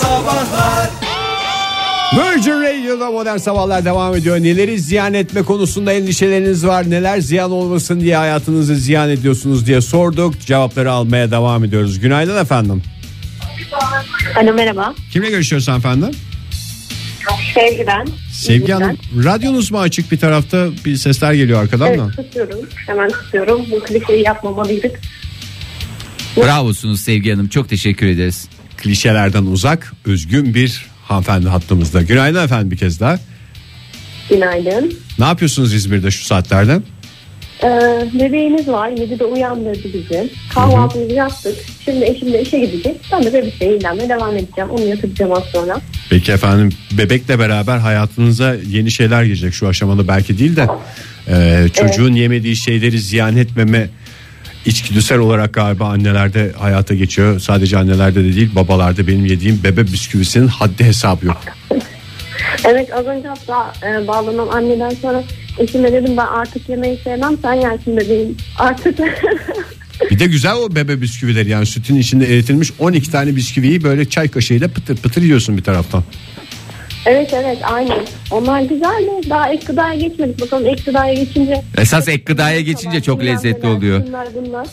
Sabahlar Virgin Radio'da modern sabahlar devam ediyor. Neleri ziyan etme konusunda endişeleriniz var? Neler ziyan olmasın diye hayatınızı ziyan ediyorsunuz diye sorduk. Cevapları almaya devam ediyoruz. Günaydın efendim. Alo merhaba. Kimle görüşüyoruz efendim? Sevgi ben. Sevgi Hanım. Radyonuz mu açık bir tarafta bir sesler geliyor arkadan Evet mı? tutuyorum. Hemen tutuyorum. Bu klişeyi yapmamalıydık. Bravosunuz Sevgi Hanım. Çok teşekkür ederiz. Klişelerden uzak, özgün bir hanımefendi hattımızda. Günaydın efendim bir kez daha. Günaydın. Ne yapıyorsunuz İzmir'de şu saatlerde? Ee, bebeğimiz var. 7'de uyandırdı bizi. Kahvaltımızı yaptık. Şimdi eşim de işe gidecek. Ben de bebekle eğlenmeye devam edeceğim. Onu yatıracağım az sonra. Peki efendim bebekle beraber hayatınıza yeni şeyler girecek şu aşamada belki değil de e, çocuğun yemediği şeyleri ziyan etmeme içgüdüsel olarak galiba annelerde hayata geçiyor. Sadece annelerde de değil babalarda benim yediğim bebe bisküvisinin haddi hesabı yok. Evet az önce hatta e, bağlanan anneden sonra eşime dedim ben artık yemeği sevmem sen yersin bebeğim. Artık Bir de güzel o bebe bisküvileri yani sütün içinde eritilmiş 12 tane bisküviyi böyle çay kaşığıyla pıtır pıtır yiyorsun bir taraftan. Evet evet aynen. Onlar güzel de daha ek gıdaya geçmedik. Bakalım ek gıdaya geçince. Esas ek gıdaya geçince çok lezzetli oluyor. Bunlar bunlar.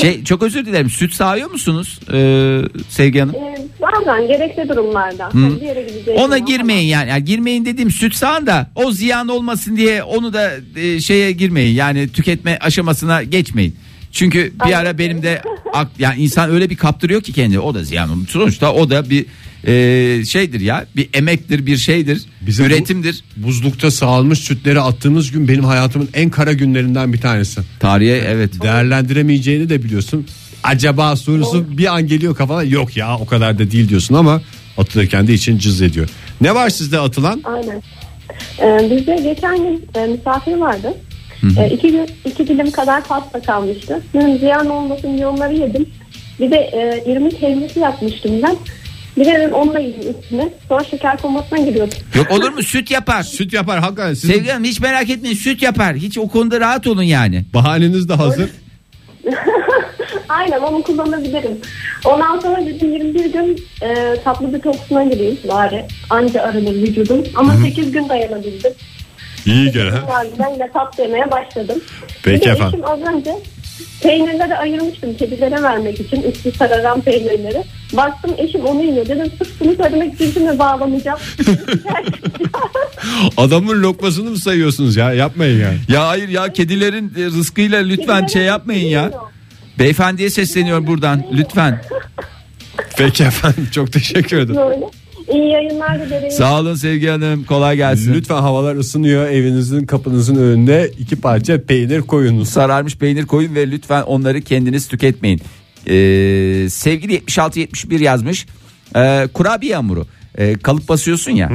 Şey çok özür dilerim. Süt sağıyor musunuz ee, Sevgi Hanım? Ee, bazen gerekli durumlarda. Bir yere Ona girmeyin yani. yani girmeyin dediğim süt sağın da o ziyan olmasın diye onu da e, şeye girmeyin. Yani tüketme aşamasına geçmeyin. Çünkü bir ara benim de yani insan öyle bir kaptırıyor ki kendi o da ziyan. Sonuçta o da bir e, şeydir ya bir emektir bir şeydir Bizim bu- üretimdir. Buzlukta sağılmış sütleri attığımız gün benim hayatımın en kara günlerinden bir tanesi. Tarihe evet. değerlendiremeyeceğini de biliyorsun. Acaba sorusu bir an geliyor kafana yok ya o kadar da değil diyorsun ama atılırken de için cız ediyor. Ne var sizde atılan? Aynen. Ee, bizde geçen gün e, misafir vardı. E, iki, gün, iki dilim kadar pasta kalmıştı. Dedim ziyan olmasın diye onları yedim. Bir de e, irmik helvası yapmıştım ben. Dedim onunla üstüne. Sonra şeker komasına giriyordum. Yok olur mu süt yapar. Süt yapar hakikaten sizin Sevgili Hanım hiç merak etmeyin süt yapar. Hiç o konuda rahat olun yani. bahaneniz de hazır. Aynen onu kullanabilirim. Ondan sonra dedim 21 gün e, tatlı bir toksuna gireyim bari. Anca arınır vücudum. Ama 8 gün dayanabildim. İyi gene. Ardından yine tatlı yemeye başladım. Peki bir de efendim. eşim az önce peynirleri ayırmıştım kedilere vermek için üstü sararan peynirleri. Baktım eşim onu yiyor. Dedim sırf bunu söylemek için şimdi bağlamayacağım. Adamın lokmasını mı sayıyorsunuz ya yapmayın yani. Ya hayır ya kedilerin e, rızkıyla lütfen Kedilerin şey yapmayın ya. yiyor. Beyefendiye sesleniyorum buradan lütfen. Peki efendim çok teşekkür ederim. Böyle. İyi yayınlar dilerim. Sağ olun Sevgi Hanım kolay gelsin. Lütfen havalar ısınıyor evinizin kapınızın önünde iki parça peynir koyunuz. Sararmış peynir koyun ve lütfen onları kendiniz tüketmeyin. Ee, sevgili 7671 yazmış. Ee, kurabiye hamuru. Ee, kalıp basıyorsun ya.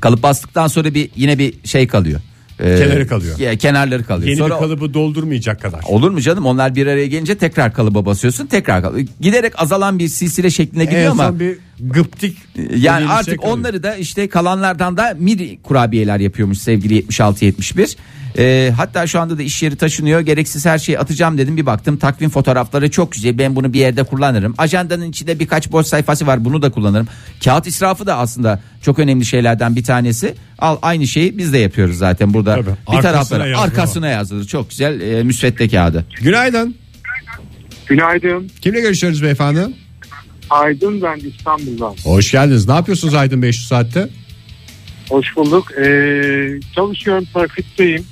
Kalıp bastıktan sonra bir yine bir şey kalıyor. Ee, Kenarı kalıyor. ya, kenarları kalıyor. Yeni sonra bir kalıbı doldurmayacak kadar. Olur mu canım? Onlar bir araya gelince tekrar kalıba basıyorsun. Tekrar kalıba. Giderek azalan bir silsile şeklinde gidiyor En ama bir gıptik yani dediğimiz şey artık kalıyor. onları da işte kalanlardan da midi kurabiyeler yapıyormuş sevgili 76 71. Ee, hatta şu anda da iş yeri taşınıyor. Gereksiz her şeyi atacağım dedim. Bir baktım takvim fotoğrafları çok güzel. Ben bunu bir yerde kullanırım. Ajandanın içinde birkaç boş sayfası var. Bunu da kullanırım. Kağıt israfı da aslında çok önemli şeylerden bir tanesi. Al aynı şeyi biz de yapıyoruz zaten burada. Tabii. Bir taraflara yazma arkasına yazılır. Çok güzel e, müsvedde kağıdı. Günaydın. Günaydın. Kimle görüşüyoruz beyefendi? Aydın ben İstanbul'dan. Hoş geldiniz. Ne yapıyorsunuz Aydın Bey şu saatte? Hoş bulduk. Ee, çalışıyorum, trafikteyim.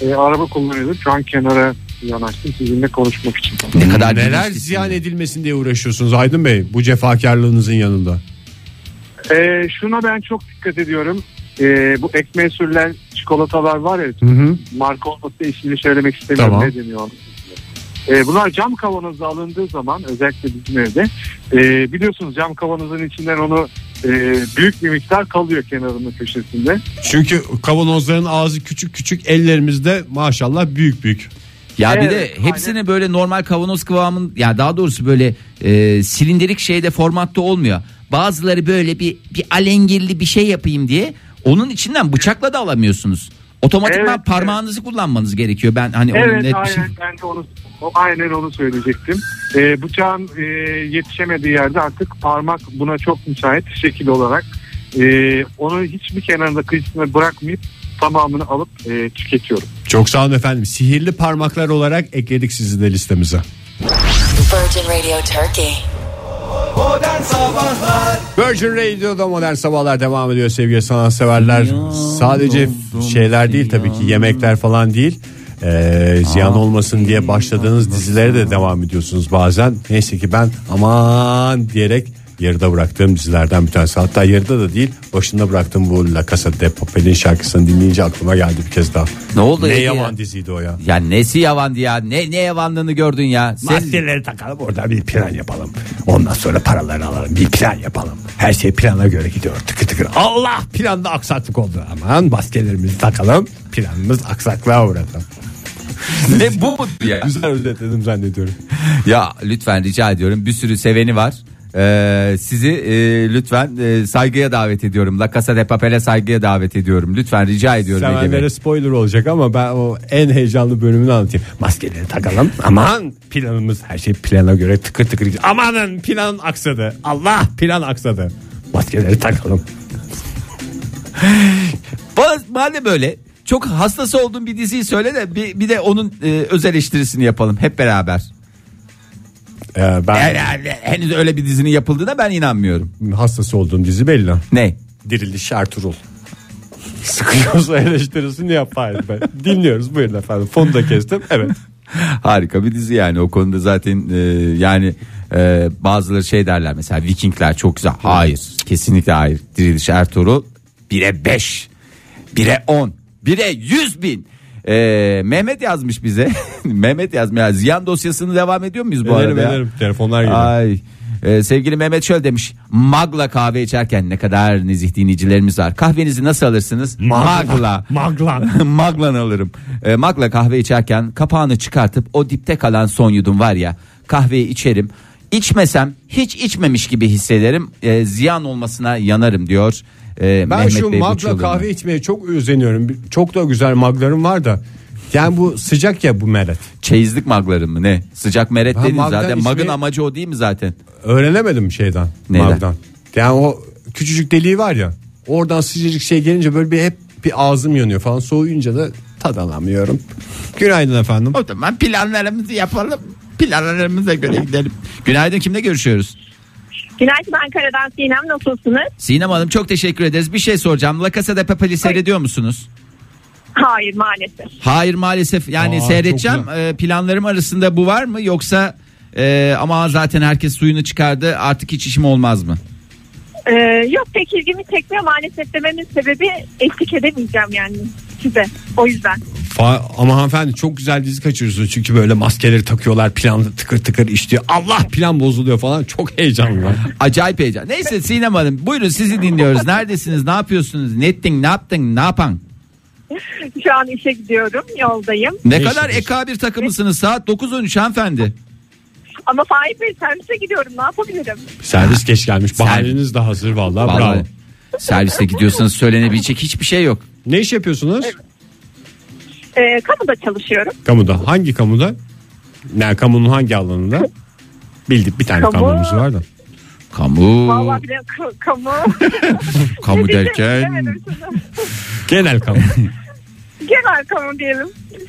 Ee, araba kullanıyordum. Şu an kenara yanaştım sizinle konuşmak için. Ne kadar Neler ziyan ya. edilmesin diye uğraşıyorsunuz Aydın Bey bu cefakarlığınızın yanında. Ee, şuna ben çok dikkat ediyorum. Ee, bu ekmeğe sürülen çikolatalar var ya Hı hı. marka olması ismini söylemek istemiyorum Tamam. ne deniyor Ee, bunlar cam kavanozda alındığı zaman özellikle bizim evde e, biliyorsunuz cam kavanozun içinden onu e, büyük bir miktar kalıyor kenarının köşesinde. Çünkü kavanozların ağzı küçük küçük ellerimizde maşallah büyük büyük. Ya bir Evet, de hepsini böyle normal kavanoz kıvamın ya daha doğrusu böyle e, silindirik şeyde formatta olmuyor. Bazıları böyle bir bir alengirli bir şey yapayım diye onun içinden bıçakla da alamıyorsunuz. Otomatikman Evet, parmağınızı kullanmanız gerekiyor. Ben hani onun Evet net bir şey. aynen ben de onu O, aynen onu söyleyecektim. E, bıçağın e, yetişemediği yerde artık parmak buna çok müsait şekil olarak. E, onu hiçbir kenarında kıyısına bırakmayıp tamamını alıp e, tüketiyorum. Çok sağ olun efendim. Sihirli parmaklar olarak ekledik sizi de listemize. Virgin Radio Turkey. Virgin Radio'da modern sabahlar devam ediyor sevgili sanatseverler. Sadece şeyler değil tabii ki yemekler falan değil. Ee, ziyan olmasın diye başladığınız dizilere de devam ediyorsunuz bazen. Neyse ki ben aman diyerek yarıda bıraktığım dizilerden bir tanesi. Hatta yarıda da değil başında bıraktığım bu La Casa de Papel'in şarkısını dinleyince aklıma geldi bir kez daha. Ne oldu Ne ya? diziydi o ya. Ya nesi yavandı ya? Ne ne yavanlığını gördün ya? Sen Maskeleri takalım orada bir plan yapalım. Ondan sonra paraları alalım bir plan yapalım. Her şey plana göre gidiyor tıkır tıkır. Allah planda aksaklık oldu. Aman maskelerimizi takalım planımız aksaklığa uğradı. ne bu mu ya? Güzel özetledim zannediyorum. Ya lütfen rica ediyorum bir sürü seveni var. Ee, sizi e, lütfen e, saygıya davet ediyorum. La Casa de Papel'e saygıya davet ediyorum. Lütfen rica ediyorum. Sevenlere spoiler olacak ama ben o en heyecanlı bölümünü anlatayım. Maskeleri takalım. Aman planımız her şey plana göre tıkır tıkır. Amanın plan aksadı. Allah plan aksadı. Maskeleri takalım. Madem böyle çok hastası olduğum bir diziyi söyle de bir, bir de onun e, öz eleştirisini yapalım hep beraber. Ee, ben Yani henüz öyle bir dizinin yapıldığına ben inanmıyorum. hastası olduğum dizi belli. Ne? Diriliş Ertuğrul. Sıkıyorsa eleştirisini yap Fahir Bey. Dinliyoruz buyurun efendim. Fonu da kestim. Evet. Harika bir dizi yani o konuda zaten e, yani e, bazıları şey derler mesela Vikingler çok güzel. Hayır kesinlikle hayır. Diriliş Ertuğrul 1'e 5 1'e 10 1'e 100 bin. E, Mehmet yazmış bize. Mehmet yazmış. Ya, ziyan dosyasını devam ediyor muyuz bu Ederim arada? ederim. Telefonlar geliyor. Ay. Ee, sevgili Mehmet şöyle demiş. Magla kahve içerken ne kadar nezih dinleyicilerimiz var. Kahvenizi nasıl alırsınız? Magla. Magla. Maglan alırım. Ee, Magla kahve içerken kapağını çıkartıp o dipte kalan son yudum var ya kahveyi içerim. İçmesem hiç içmemiş gibi hissederim. Ee, ziyan olmasına yanarım diyor. Ee, Ben Mehmet şu Bey magla kahve içmeye çok özeniyorum. Çok da güzel maglarım var da. Yani bu sıcak ya bu meret. Çeyizlik magları mı ne? Sıcak meret Ha, dedin zaten. içmeyi- Magın amacı o değil mi zaten? Öğrenemedim şeyden. Neyden? Magdan. Yani o küçücük deliği var ya. Oradan sıcacık şey gelince böyle bir hep bir ağzım yanıyor falan. Soğuyunca da tad alamıyorum. Günaydın efendim. O zaman planlarımızı yapalım. Planlarımıza göre gidelim. Günaydın kimle görüşüyoruz? Günaydın Ankara'dan Sinem nasılsınız? Sinem Hanım çok teşekkür ederiz. Bir şey soracağım. La Casa de Papel'i seyrediyor musunuz? Hayır maalesef. Hayır maalesef yani Aa, seyredeceğim. Ee, planlarım arasında bu var mı yoksa e, ama zaten herkes suyunu çıkardı artık hiç işim olmaz mı? Ee, yok pek ilgimi çekmiyor maalesef dememin sebebi eşlik edemeyeceğim yani size o yüzden. Fa- ama hanımefendi çok güzel dizi kaçırıyorsunuz. Çünkü böyle maskeleri takıyorlar plan tıkır tıkır işliyor. Allah plan bozuluyor falan. Çok heyecanlı. Acayip heyecan. Neyse Sinem Hanım buyurun sizi dinliyoruz. Neredesiniz ne yapıyorsunuz ne ettin ne yaptın ne yapan? Şu an işe gidiyorum yoldayım. Ne kadar ekabir takımısınız saat 9.13 hanımefendi. Ama Fahir Bey servise gidiyorum ne yapabilirim? Servis geç gelmiş. Bahaneniz de hazır vallahi. Vallahi Bravo. serviste gidiyorsanız söylenebilecek hiçbir şey yok. Ne iş yapıyorsunuz? Ee, kamuda çalışıyorum. Kamuda. Hangi kamuda? Ne kamunun hangi alanında? Bildik bir tane Kamu. kamumuz var da. Kamu. Vallahi bile k- kamu. Kamu Ne derken bilemedim şimdi. Genel kamu. Genel kamu diyelim.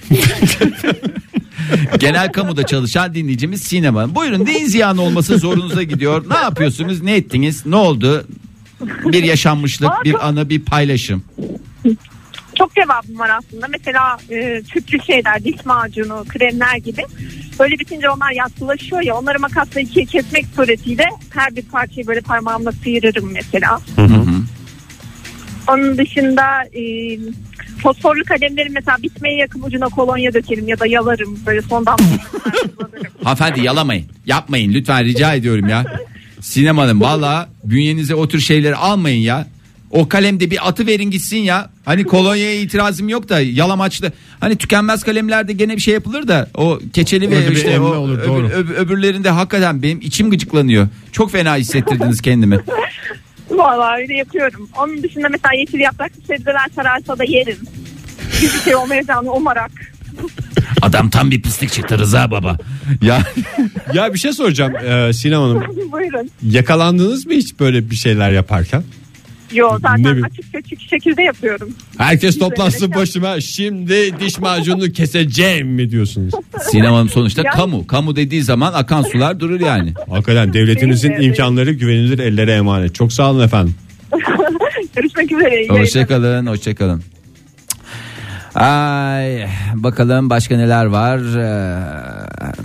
genel kamuda çalışan dinleyicimiz sinema. Buyurun neyin ziyan olması zorunuza gidiyor. Ne yapıyorsunuz? Ne ettiniz? Ne oldu? Bir yaşanmışlık, bir anı, bir paylaşım. Çok cevabım var aslında. Mesela e, tüplü şeyler, diş macunu, kremler gibi. Böyle bitince onlar yassılaşıyor ya onları makasla ikiye kesmek suretiyle her bir parçayı böyle parmağımla sıyırırım mesela. Onun dışında e, fosforlu kalemlerin mesela bitmeye yakın ucuna kolonya dökerim ya da yalarım böyle son kullanırım. Hanımefendi yalamayın. Yapmayın lütfen rica ediyorum ya. Sinem Hanım valla bünyenize o tür şeyleri almayın ya. O kalemde bir atı verin gitsin ya. Hani kolonyaya itirazım yok da yalamaçlı. Hani tükenmez kalemlerde gene bir şey yapılır da o keçeli Orada ve bir işte emme o olur, öbür- doğru. öbür- öbürlerinde hakikaten benim içim gıcıklanıyor. Çok fena hissettirdiniz kendimi. Vallahi öyle yapıyorum. Onun dışında mesela yeşil yapraklı sebzeler sararsa da yerim. Hiçbir şey olmayacağını umarak. Adam tam bir pislik çıktı Rıza baba. Ya Ya bir şey soracağım e, Sinem Hanım. Buyurun. Yakalandınız mı hiç böyle bir şeyler yaparken? Yo Ne zaten bi- açık seçik şekilde yapıyorum. Herkes toplansın başıma şimdi diş macununu keseceğim mi diyorsunuz? Sinem Hanım sonuçta Yani- kamu. Kamu dediği zaman akan sular durur yani. Hakikaten devletinizin Değil mi? imkanları güvenilir ellere emanet. Çok sağ olun efendim. Görüşmek üzere. iyi yayınlar. Hoşçakalın, hoşçakalın. Ay bakalım başka neler var. Ee,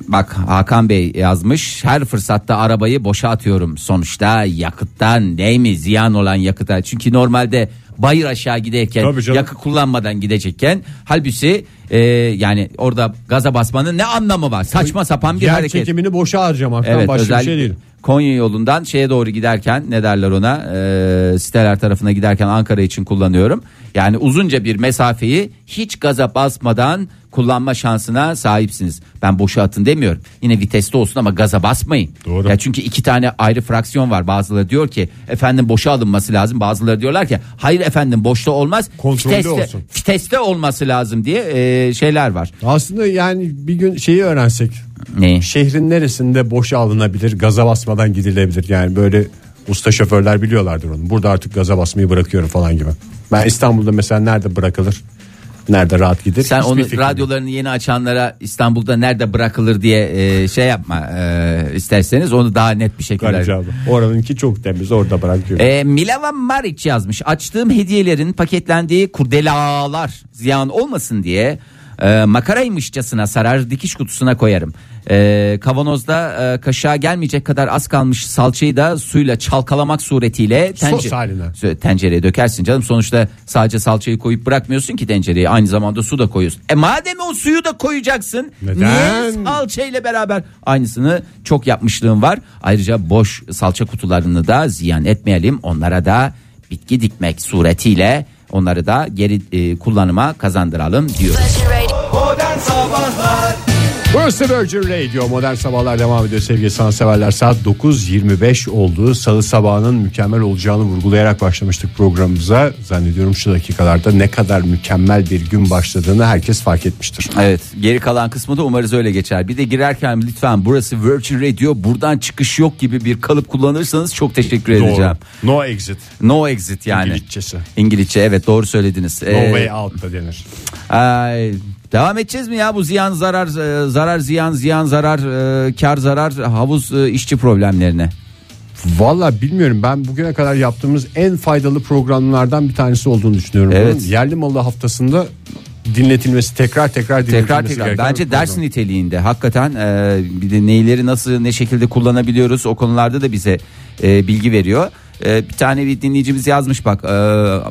bak Hakan Bey yazmış. Her fırsatta arabayı boşa atıyorum. Sonuçta yakıttan değil mi ziyan olan yakıta. Çünkü normalde bayır aşağı giderken yakıt kullanmadan gidecekken halbuki e, yani orada gaza basmanın ne anlamı var? Saçma sapan bir Yer hareket. çekimini boşa harcamaktan Evet başka bir özellikle şey değil. Konya yolundan şeye doğru giderken ne derler ona e, siteler tarafına giderken Ankara için kullanıyorum. Yani uzunca bir mesafeyi hiç gaza basmadan kullanma şansına sahipsiniz. Ben boşa atın demiyorum. Yine viteste olsun ama gaza basmayın. Doğru. Ya çünkü iki tane ayrı fraksiyon var. Bazıları diyor ki efendim boşa alınması lazım. Bazıları diyorlar ki hayır efendim boşta olmaz. Kontrollü viteste, olsun. viteste olması lazım diye e, şeyler var. Aslında yani bir gün şeyi öğrensek. Ne? Şehrin neresinde boşa alınabilir, gaza basmadan gidilebilir. Yani böyle usta şoförler biliyorlardır onu. Burada artık gaza basmayı bırakıyorum falan gibi. Ben İstanbul'da mesela nerede bırakılır? Nerede rahat gider? Sen onu radyolarını yeni açanlara İstanbul'da nerede bırakılır diye e, şey yapma e, isterseniz onu daha net bir şekilde. Abi. Oranınki çok temiz orada bırakıyorum. E, Milava Maric yazmış. Açtığım hediyelerin paketlendiği kurdelalar ziyan olmasın diye e, makaraymışçasına sarar dikiş kutusuna koyarım. E, kavanozda e, kaşığa gelmeyecek kadar az kalmış salçayı da suyla çalkalamak suretiyle Sos haline. Sö- tencereye dökersin canım. Sonuçta sadece salçayı koyup bırakmıyorsun ki tencereye. Aynı zamanda su da koyuyorsun. E madem o suyu da koyacaksın. Neden? Niye salçayla beraber aynısını çok yapmışlığım var. Ayrıca boş salça kutularını da ziyan etmeyelim. Onlara da bitki dikmek suretiyle onları da geri e, kullanıma kazandıralım diyoruz. Virgin Radio. Burası Virgin Radio Modern Sabahlar devam ediyor sevgili sanatseverler Saat 9.25 oldu Salı sabahının mükemmel olacağını vurgulayarak başlamıştık programımıza Zannediyorum şu dakikalarda ne kadar mükemmel bir gün başladığını herkes fark etmiştir Evet geri kalan kısmı da umarız öyle geçer. Bir de girerken lütfen burası Virgin Radio buradan çıkış yok gibi bir kalıp kullanırsanız çok teşekkür edeceğim. Doğru. No exit No exit yani. İngilizcesi. İngilizce evet doğru söylediniz. No Ee, way out da denir ay, devam edeceğiz mi ya bu ziyan zarar e, zarar ziyan ziyan zarar e, kar zarar havuz e, işçi problemlerine? Valla bilmiyorum ben bugüne kadar yaptığımız en faydalı programlardan bir tanesi olduğunu düşünüyorum. Evet. Bunun Yerli malı haftasında dinletilmesi tekrar tekrar dinletilmesi Tekrar tekrar bence ders program. niteliğinde hakikaten e, bir de neyleri nasıl ne şekilde kullanabiliyoruz o konularda da bize e, bilgi veriyor. E, bir tane bir dinleyicimiz yazmış bak e,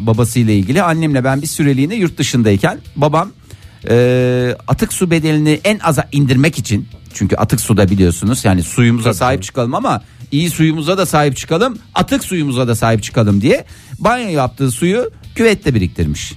babasıyla ilgili annemle ben bir süreliğine yurt dışındayken babam e, atık su bedelini en aza indirmek için çünkü atık suda biliyorsunuz yani suyumuza Tabii, sahip çıkalım ama iyi suyumuza da sahip çıkalım atık suyumuza da sahip çıkalım diye banyo yaptığı suyu küvette biriktirmiş.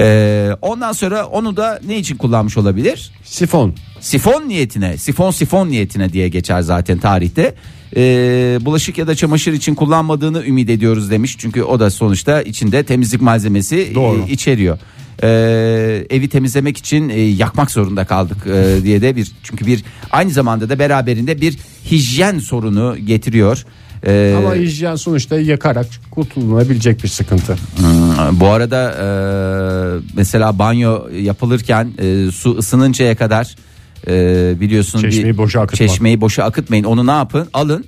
E, ondan sonra onu da ne için kullanmış olabilir? Sifon Sifon niyetine, sifon sifon niyetine diye geçer zaten tarihte. Ee, bulaşık ya da çamaşır için kullanmadığını ümit ediyoruz demiş. Çünkü o da sonuçta içinde temizlik malzemesi Doğru. e, içeriyor. Ee, evi temizlemek için e, yakmak zorunda kaldık e, diye de bir çünkü bir aynı zamanda da beraberinde bir hijyen sorunu getiriyor. Ee, ama hijyen sonuçta yakarak kurtulunabilecek bir sıkıntı. Hmm, Bu arada e, mesela banyo yapılırken e, su ısınıncaya kadar e, biliyorsun Çeşmeyi bir- boşa akıtma. Çeşmeyi boşa akıtmayın. Onu ne yapın? Alın.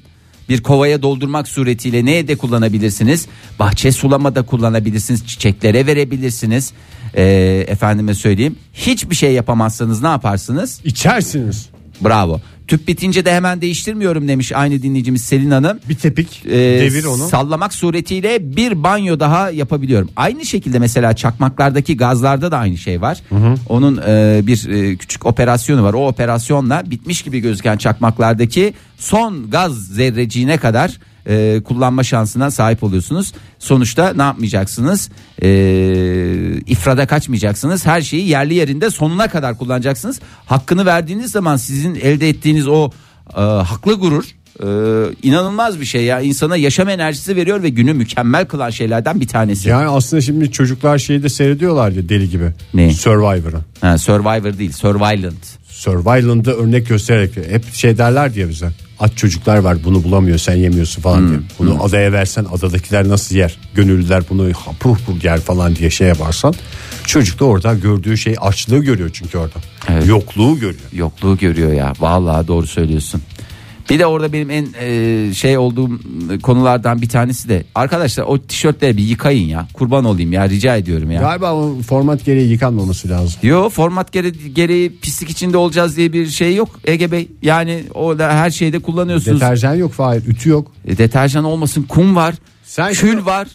Bir kovaya doldurmak suretiyle neye de kullanabilirsiniz? Bahçe sulamada kullanabilirsiniz. Çiçeklere verebilirsiniz. E, efendime söyleyeyim. Hiçbir şey yapamazsanız ne yaparsınız? İçersiniz. Bravo. Tüp bitince de hemen değiştirmiyorum demiş aynı dinleyicimiz Selin Hanım. Bir tepik Ee, devir onu. Sallamak suretiyle bir banyo daha yapabiliyorum. Aynı şekilde mesela çakmaklardaki gazlarda da aynı şey var. Onun e, bir e, küçük operasyonu var. O operasyonla bitmiş gibi gözüken çakmaklardaki son gaz zerreciğine kadar e, kullanma şansına sahip oluyorsunuz. Sonuçta ne yapmayacaksınız? E, ifrada kaçmayacaksınız. Her şeyi yerli yerinde sonuna kadar kullanacaksınız. Hakkını verdiğiniz zaman sizin elde ettiğiniz o e, haklı gurur Ee, inanılmaz bir şey ya. İnsana yaşam enerjisi veriyor ve günü mükemmel kılan şeylerden bir tanesi. Yani aslında şimdi çocuklar şeyi de seyrediyorlar ya deli gibi. Ne? Survivor'ı. Ha, Survivor değil, Survivalent. Survival'ında örnek göstererek hep şey derler diye bize. Aç çocuklar var bunu bulamıyor sen yemiyorsun falan diye. Bunu adaya versen adadakiler nasıl yer? Gönüllüler bunu hapur hapur yer falan diye şey yaparsan. Çocuk da orada gördüğü şey açlığı görüyor çünkü orada. Evet. Yokluğu görüyor. Yokluğu görüyor ya. Vallahi doğru söylüyorsun. Bir de orada benim en e, şey olduğum konulardan bir tanesi de arkadaşlar o tişörtleri bir yıkayın ya. Kurban olayım ya rica ediyorum ya. Galiba o format gereği yıkanmaması lazım. Yo format gere- gereği pislik içinde olacağız diye bir şey yok Ege Bey. Yani o da her şeyde kullanıyorsunuz. Deterjan yok Fahir ütü yok. E, deterjan olmasın kum var. Sen kül var.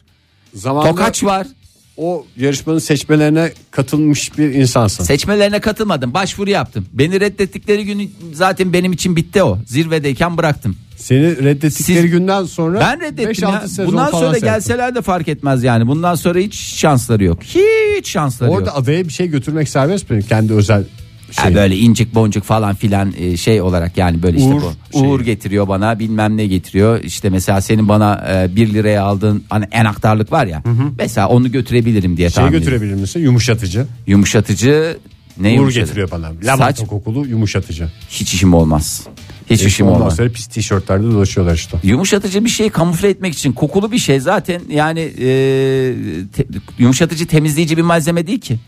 Zamanında Tokaç var. O yarışmanın seçmelerine katılmış bir insansın. Seçmelerine katılmadım. Başvuru yaptım. Beni reddettikleri günü zaten benim için bitti o. Zirvedeyken bıraktım. Seni reddettikleri Siz- günden sonra Ben reddettim 5-6 ya. sezon Bundan sonra seyrettim. gelseler de fark etmez yani. Bundan sonra hiç şansları yok. Hiç şansları Orada yok. adaya bir şey götürmek serbest mi? Kendi özel Şey. böyle incik boncuk falan filan e, şey olarak yani böyle işte Uğur bu. şeyi. Uğur getiriyor bana bilmem ne getiriyor. İşte mesela senin bana 1 liraya aldığın hani enaktarlık var ya. Mesela onu götürebilirim diye şey tahmin ediyorum. götürebilir misin? Yumuşatıcı. Yumuşatıcı ne Uğur yumuşatıcı? getiriyor bana. Lavanta Saç kokulu yumuşatıcı. hiç işim olmaz. Hiç işim Ondan olmaz. sonra pis tişörtlerde dolaşıyorlar işte. Yumuşatıcı bir şey kamufle etmek için kokulu bir şey zaten yani e, te- yumuşatıcı temizleyici bir malzeme değil ki.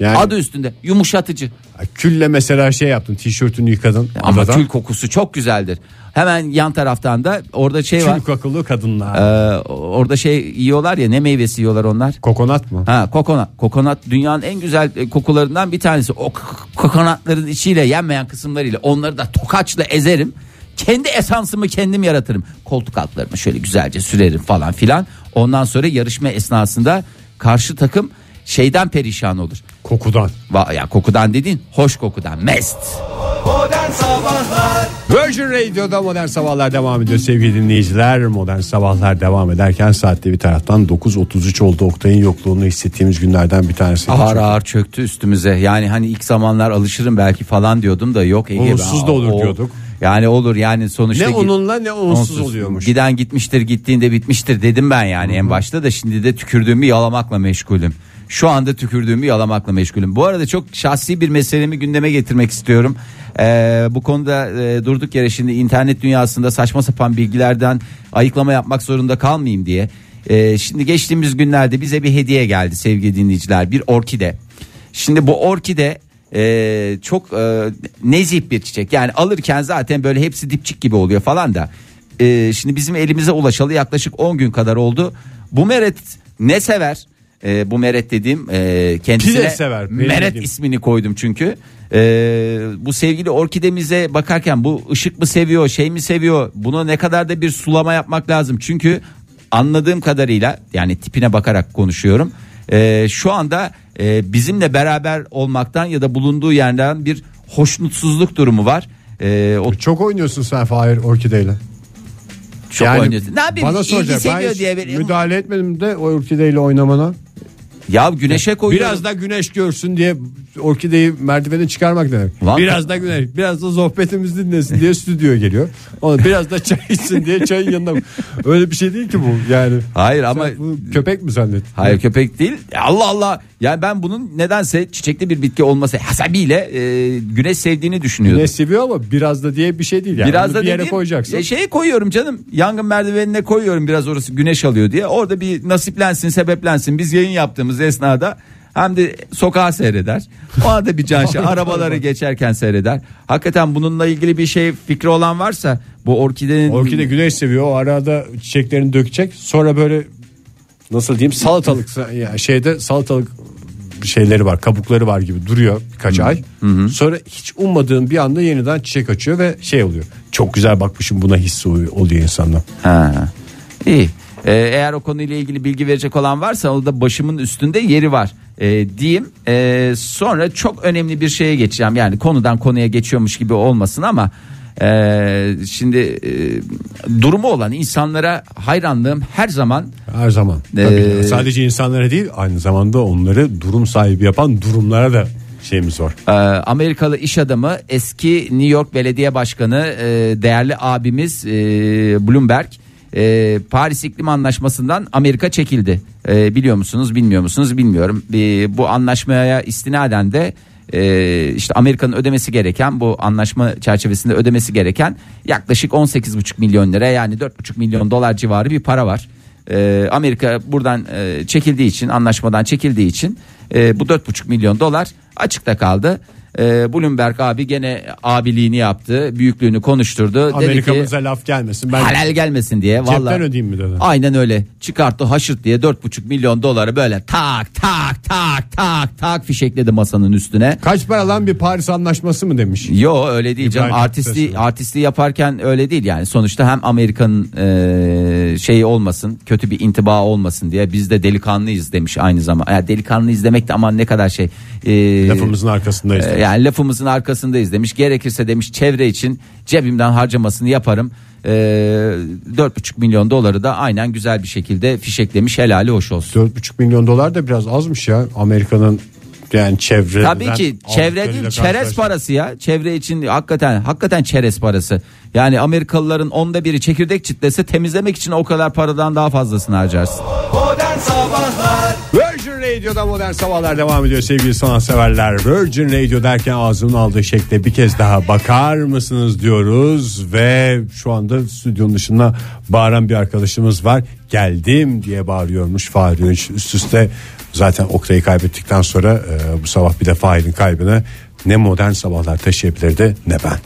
Yani Adı üstünde yumuşatıcı. külle mesela şey yaptın tişörtünü yıkadın. Ama adadan. kül kokusu çok güzeldir. Hemen yan taraftan da orada şey var. Kül kokulu kadınlar. Ee, orada şey yiyorlar ya ne meyvesi yiyorlar onlar? Kokonat mı? Ha kokonat. Kokonat dünyanın en güzel e, kokularından bir tanesi. O k- kokonatların içiyle yenmeyen kısımlarıyla onları da tokaçla ezerim. Kendi esansımı kendim yaratırım. Koltuk altlarımı şöyle güzelce sürerim falan filan. Ondan sonra yarışma esnasında karşı takım şeyden perişan olur. Kokudan. Va- ya kokudan dediğin hoş kokudan mest. Virgin Radio'da Modern Sabahlar devam ediyor sevgili dinleyiciler. Modern Sabahlar devam ederken saatte bir taraftan 9.33 oldu. Oktay'ın yokluğunu hissettiğimiz günlerden bir tanesi. Ağır ağır çöktü üstümüze. Yani hani ilk zamanlar alışırım belki falan diyordum da yok Ege. Onsuz da olur o- diyorduk. Yani olur yani sonuçta. Ne onunla ne onsuz oluyormuş. Giden gitmiştir gittiğinde bitmiştir dedim ben yani en başta da şimdi de tükürdüğümü yalamakla meşgulüm. Şu anda tükürdüğümü yalamakla meşgulüm. Bu arada çok şahsi bir meselemi gündeme getirmek istiyorum. Ee, bu konuda e, durduk yere şimdi internet dünyasında saçma sapan bilgilerden ayıklama yapmak zorunda kalmayayım diye. Ee, şimdi geçtiğimiz günlerde bize bir hediye geldi sevgili dinleyiciler bir orkide. Şimdi bu orkide e, çok e, nezih bir çiçek yani alırken zaten böyle hepsi dipçik gibi oluyor falan da. E, şimdi bizim elimize ulaşalı yaklaşık 10 gün kadar oldu. Bu meret ne sever? E, bu meret dediğim e, kendisine Pide sever, meret dediğim. ismini koydum çünkü. E, bu sevgili orkidemize bakarken bu ışık mı seviyor şey mi seviyor buna ne kadar da bir sulama yapmak lazım. Çünkü anladığım kadarıyla yani tipine bakarak konuşuyorum. E, şu anda e, bizimle beraber olmaktan ya da bulunduğu yerden bir hoşnutsuzluk durumu var. E, o Çok oynuyorsun sen Fahir Orkide'yle. çok Yani oynuyorsun. Ne yapayım? Bana soracak. Ben diye müdahale etmedim de o orkideyle oynamana. Ya güneşe koyuyorum. Biraz da güneş görsün diye orkideyi merdivene çıkarmak demek. Lan- Biraz da güneş, biraz da sohbetimiz dinlesin diye stüdyoya geliyor. Ona biraz da çay içsin diye çayın yanında. Öyle bir şey değil ki bu yani. Hayır ama bunu köpek mi zannettin? Hayır köpek değil. Allah Allah. Yani ben bunun nedense çiçekli bir bitki olması hasabiyle e, güneş sevdiğini düşünüyordum. Ne seviyor ama biraz da diye bir şey değil yani. biraz Onu da bir yere dediğim, koyacaksın. E, şeye koyuyorum canım. Yangın merdivenine koyuyorum biraz orası güneş alıyor diye. Orada bir nasiplensin, sebeplensin. Biz yayın yaptığımız esnada hem de sokağa seyreder. O arada bir can şey. Arabaları geçerken seyreder. Hakikaten bununla ilgili bir şey fikri olan varsa bu orkidenin Orkide güneş seviyor. O arada çiçeklerini dökecek. Sonra böyle nasıl diyeyim salatalık ya şeyde salatalık şeyleri var kabukları var gibi duruyor birkaç ay. Sonra hiç ummadığın bir anda yeniden çiçek açıyor ve şey oluyor. Çok güzel bakmışım buna hissi oluyor insanda. Ha. İyi. Ee, eğer o konuyla ilgili bilgi verecek olan varsa o da başımın üstünde yeri var ee, diyeyim. Ee, sonra çok önemli bir şeye geçeceğim. Yani konudan konuya geçiyormuş gibi olmasın ama e, şimdi e, durumu olan insanlara hayranlığım her zaman Her zaman. Tabii Ee, Sadece insanlara değil aynı zamanda onları durum sahibi yapan durumlara da şeyimiz var. Ee, Amerikalı iş adamı eski New York Belediye Başkanı e, değerli abimiz e, Bloomberg e, Paris İklim Anlaşması'ndan Amerika çekildi. E, biliyor musunuz bilmiyor musunuz bilmiyorum. E, bu anlaşmaya istinaden de e, işte Amerika'nın ödemesi gereken bu anlaşma çerçevesinde ödemesi gereken yaklaşık 18,5 milyon lira yani 4,5 milyon dolar civarı bir para var. E, Amerika buradan e, çekildiği için anlaşmadan çekildiği için e, bu 4,5 milyon dolar açıkta kaldı. E, Bloomberg abi gene abiliğini yaptı, büyüklüğünü konuşturdu. Dedi ki Amerika'mıza laf gelmesin. Ben halal gelmesin diye. cepten Vallahi, ödeyeyim mi dedi. Aynen öyle. Çıkarttı haşırt diye 4,5 milyon doları böyle tak tak tak tak tak fişekledi masanın üstüne. Kaç para lan bir Paris anlaşması mı demiş. Yo öyle değil canım Tatlıses'in. artistliği yaparken öyle değil yani sonuçta hem Amerika'nın e, şeyi olmasın kötü bir intiba olmasın diye biz de delikanlıyız demiş aynı zamanda yani delikanlıyız demek de aman ne kadar şey e, Lafımızın arkasındayız. e. yani lafımızın arkasındayız demiş gerekirse demiş çevre için cebimden harcamasını yaparım e, 4,5 milyon doları da aynen güzel bir şekilde fişeklemiş helali hoş olsun. 4,5 milyon dolar da biraz azmış ya Amerika'nın yani çevre Tabii ki çevre değil çerez parası ya. Çevre için hakikaten hakikaten çerez parası. Yani Amerikalıların onda biri çekirdek çitlese temizlemek için o kadar paradan daha fazlasını harcarsın. Modern Sabahlar Virgin Radio'da modern sabahlar devam ediyor sevgili sanatseverler. Virgin Radio derken ağzının aldığı şekle bir kez daha bakar mısınız diyoruz ve şu anda stüdyonun dışında bağıran bir arkadaşımız var. Geldim diye bağırıyormuş Fahri Önç üst üste. Zaten Oktay'ı kaybettikten sonra e, bu sabah bir de Fahri'nin kaybını ne modern sabahlar taşıyabilirdi ne ben.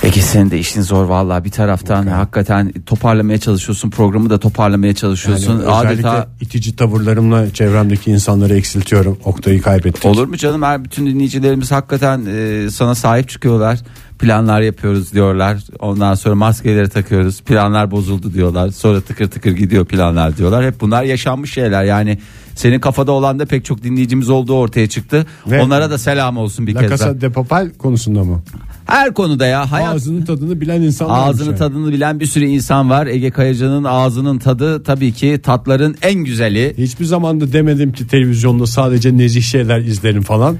Peki senin de işin zor vallahi bir taraftan hakikaten toparlamaya çalışıyorsun programı da toparlamaya çalışıyorsun. Yani Adeta itici tavırlarımla çevremdeki insanları eksiltiyorum. Oktay'ı kaybettik. olur mu canım her bütün dinleyicilerimiz hakikaten e, sana sahip çıkıyorlar. Planlar yapıyoruz diyorlar. Ondan sonra maskeleri takıyoruz. Planlar bozuldu diyorlar. Sonra tıkır tıkır gidiyor planlar diyorlar. Hep bunlar yaşanmış şeyler. Yani senin kafada olan da pek çok dinleyicimiz olduğu ortaya çıktı. Ve- Onlara da selam olsun bir La kez daha. Casa de Papel konusunda mı? Her konuda ya hayat Ağzının tadını bilen insanlar. Ağzının tadını bilen bir sürü insan var. Ege Kayacan'ın ağzının tadı tabii ki tatların en güzeli. Hiçbir zaman da demedim ki televizyonda sadece nezih şeyler izlerim falan.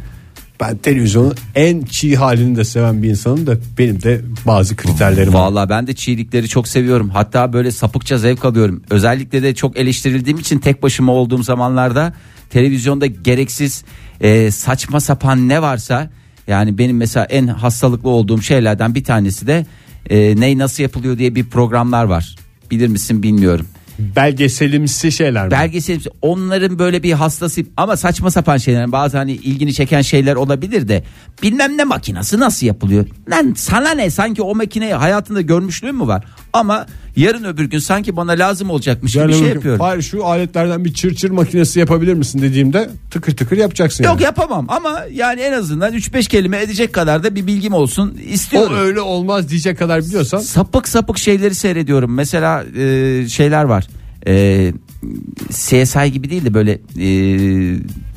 Ben televizyonun en çiğ halini de seven bir insanım da benim de bazı kriterlerim var. Vallahi ben de çiğlikleri çok seviyorum. Hatta böyle sapıkça zevk alıyorum. Özellikle de çok eleştirildiğim için tek başıma olduğum zamanlarda televizyonda gereksiz e, saçma sapan ne varsa yani benim mesela en hastalıklı olduğum şeylerden bir tanesi de e, ney nasıl yapılıyor diye bir programlar var. Bilir misin bilmiyorum. Belgeselimsi şeyler mi? Belgesel onların böyle bir hastası ama saçma sapan şeyler bazı hani ilgini çeken şeyler olabilir de bilmem ne makinası nasıl yapılıyor lan sana ne sanki o makineyi hayatında görmüşlüğün mü var ama yarın öbür gün sanki bana lazım olacakmış gibi bir şey yapıyorum. Hayır şu aletlerden bir çırçır makinesi yapabilir misin dediğimde tıkır tıkır yapacaksın. Yok yani. yapamam ama yani en azından 3-5 kelime edecek kadar da bir bilgim olsun O istiyorum. öyle olmaz diyecek kadar biliyorsan. sapık sapık şeyleri seyrediyorum. Mesela e, şeyler var. E, CSI gibi değil de böyle e,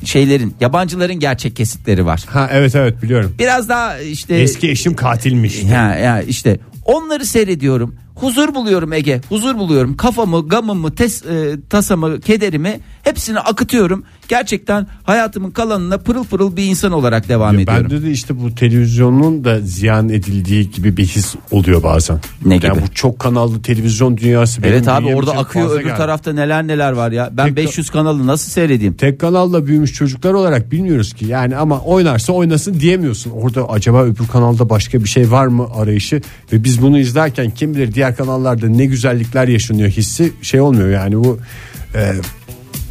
şeylerin yabancıların gerçek kesitleri var. Ha evet evet biliyorum. Biraz daha işte Eski eşim katilmiş. ya, ya işte onları seyrediyorum. Huzur buluyorum Ege. Huzur buluyorum. Kafamı, gamımı, tes, e, tasamı, kederimi hepsini akıtıyorum. Gerçekten hayatımın kalanına pırıl pırıl bir insan olarak devam Ya ediyorum. Bende de işte bu televizyonun da ziyan edildiği gibi bir his oluyor bazen. Ne Yani gibi? bu çok kanallı televizyon dünyası. Evet abi orada akıyor öbür geldi. tarafta neler neler var ya. Ben Tek- 500 kanalı nasıl seyredeyim? Tek kanalla büyümüş çocuklar olarak bilmiyoruz ki yani ama oynarsa oynasın diyemiyorsun. Orada acaba öbür kanalda başka bir şey var mı arayışı ve biz bunu izlerken kim bilir diğer kanallarda ne güzellikler yaşanıyor hissi şey olmuyor yani bu e,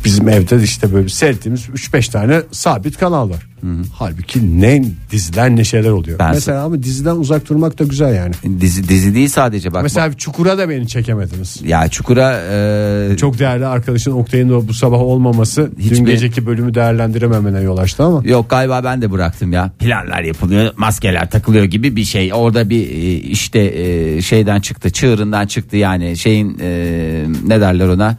bizim evde de işte böyle seyrettiğimiz 3-5 tane sabit kanal var. Halbuki ne diziler ne şeyler oluyor. Ben- Mesela ama diziden uzak durmak da güzel yani. Dizi dizi değil sadece bak. Mesela Çukur'a da beni çekemediniz. ya Çukur'a e, Çok değerli arkadaşın Oktay'ın da bu sabah olmaması Hiçbir- dün geceki bölümü değerlendirememene yol açtı ama. Yok galiba ben de bıraktım ya. Planlar yapılıyor, maskeler takılıyor gibi bir şey. Orada bir e, işte e, şeyden çıktı, çığırından çıktı yani şeyin e, ne derler ona?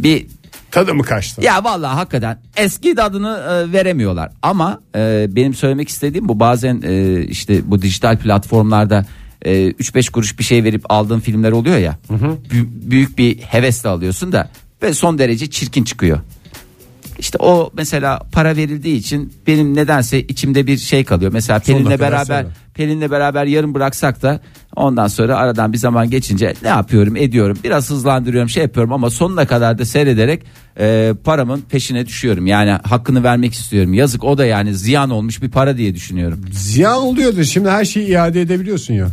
Bir Tadı mı kaçtı? ya vallahi hakikaten eski tadını e, veremiyorlar. Ama e, benim söylemek istediğim bu bazen e, işte bu dijital platformlarda e, 3-5 kuruş bir şey verip aldığın filmler oluyor ya. Bü- büyük bir hevesle alıyorsun da ve son derece çirkin çıkıyor. işte o mesela para verildiği için benim nedense içimde bir şey kalıyor. Mesela Pelin'le kadar beraber sonra. Pelin'le beraber yarım bıraksak da ondan sonra aradan bir zaman geçince ne yapıyorum ediyorum biraz hızlandırıyorum şey yapıyorum ama sonuna kadar da seyrederek e, paramın peşine düşüyorum. Yani hakkını vermek istiyorum. Yazık o da yani ziyan olmuş bir para diye düşünüyorum. Ziyan oluyordu. Şimdi her şeyi iade edebiliyorsun ya.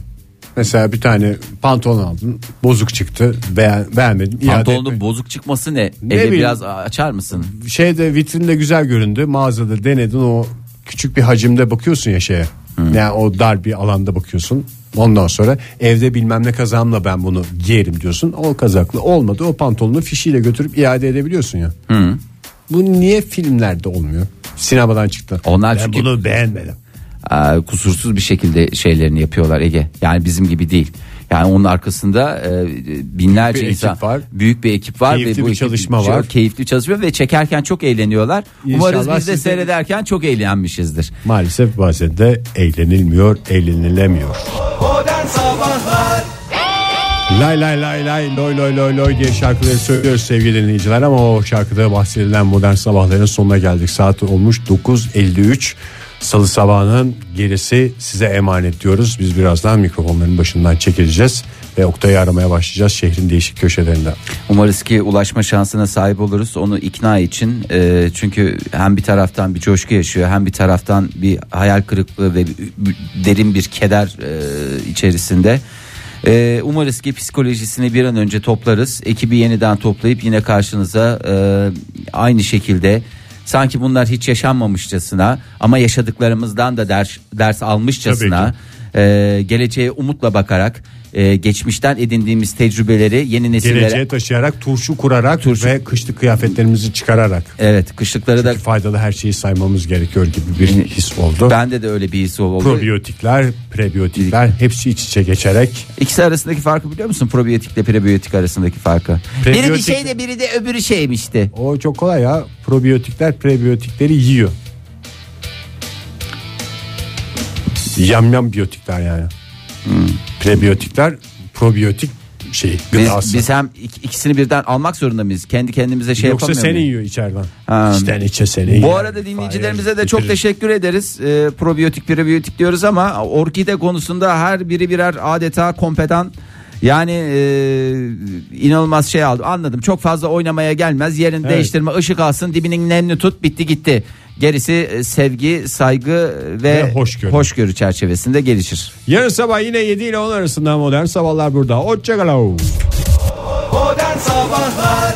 Mesela bir tane pantolon aldın. Bozuk çıktı. Beğen, beğenmedim. iade Pantolonun bozuk çıkması ne? Ne bileyim. biraz açar mısın? Şeyde vitrinde güzel göründü. Mağazada denedin o küçük bir hacimde bakıyorsun ya şeye. Yani o dar bir alanda bakıyorsun. Ondan sonra evde bilmem ne kazağımla ben bunu giyerim diyorsun. O kazaklı olmadı. O pantolonu fişiyle götürüp iade edebiliyorsun ya. Bu niye filmlerde olmuyor? Sinemadan çıktı. Onlar ben çünkü- bunu beğenmedim. Aa, kusursuz bir şekilde şeylerini yapıyorlar Ege. Yani bizim gibi değil. Yani onun arkasında e, binlerce Büyük insan ekip var. büyük bir ekip var Keyifli ve bu bir ekip çalışma çok var. Keyifli çalışma ve çekerken çok eğleniyorlar. Umarız İnşallah biz de siz de- seyrederken çok eğlenmişizdir. Maalesef bazen de eğlenilmiyor, eğlenilemiyor. Lay lay lay lay loy loy loy loy diye şarkıları söylüyoruz sevgili dinleyiciler ama o şarkıda bahsedilen modern sabahların sonuna geldik. Saat olmuş 9.53. Salı sabahının gerisi size emanet diyoruz. Biz birazdan mikrofonların başından çekileceğiz ve Oktay'ı aramaya başlayacağız şehrin değişik köşelerinde. Umarız ki ulaşma şansına sahip oluruz onu ikna için. E, çünkü hem bir taraftan bir coşku yaşıyor hem bir taraftan bir hayal kırıklığı ve derin bir keder e, içerisinde. E, umarız ki psikolojisini bir an önce toplarız. Ekibi yeniden toplayıp yine karşınıza e, aynı şekilde sanki bunlar hiç yaşanmamışçasına ama yaşadıklarımızdan da ders ders almışçasına e, geleceğe umutla bakarak e, geçmişten edindiğimiz tecrübeleri yeni nesillere Geleceğe taşıyarak turşu kurarak Turşu- ve kışlık kıyafetlerimizi çıkararak. Evet kışlıkları da Faydalı her şeyi saymamız gerekiyor gibi bir his oldu. bende de öyle bir his oldu. Probiyotikler, prebiyotikler hepsi iç içe geçerek İkisi arasındaki farkı biliyor musun? Probiyotikle prebiyotik arasındaki farkı. Biri bir Prebiyotik- şey de biri de öbürü şeymişti. O çok kolay ya. Probiyotikler prebiyotikleri yiyor. Yamyam biyotikler yani. Prebiyotikler probiyotik şey Biz, gıdası. biz hem ik- ikisini birden almak zorunda mıyız? Kendi kendimize şey Yoksa yapamıyor seni muyuz? yiyor içeriden. Ha. İçten içe seni Bu yiyor. arada dinleyicilerimize de Hayır, çok bitirir. teşekkür ederiz. Ee, probiyotik, prebiyotik diyoruz ama orkide konusunda her biri birer adeta kompedan yani e, inanılmaz şey aldı. Anladım. Çok fazla oynamaya gelmez. Yerini Evet. değiştirme, ışık alsın, dibinin nemini tut, bitti gitti. Gerisi e, sevgi, saygı ve, Ve hoşgörü. hoşgörü çerçevesinde gelişir. Yarın sabah yine 7 ile 10 arasında modern sabahlar burada. Hoşçakalın. Modern Sabahlar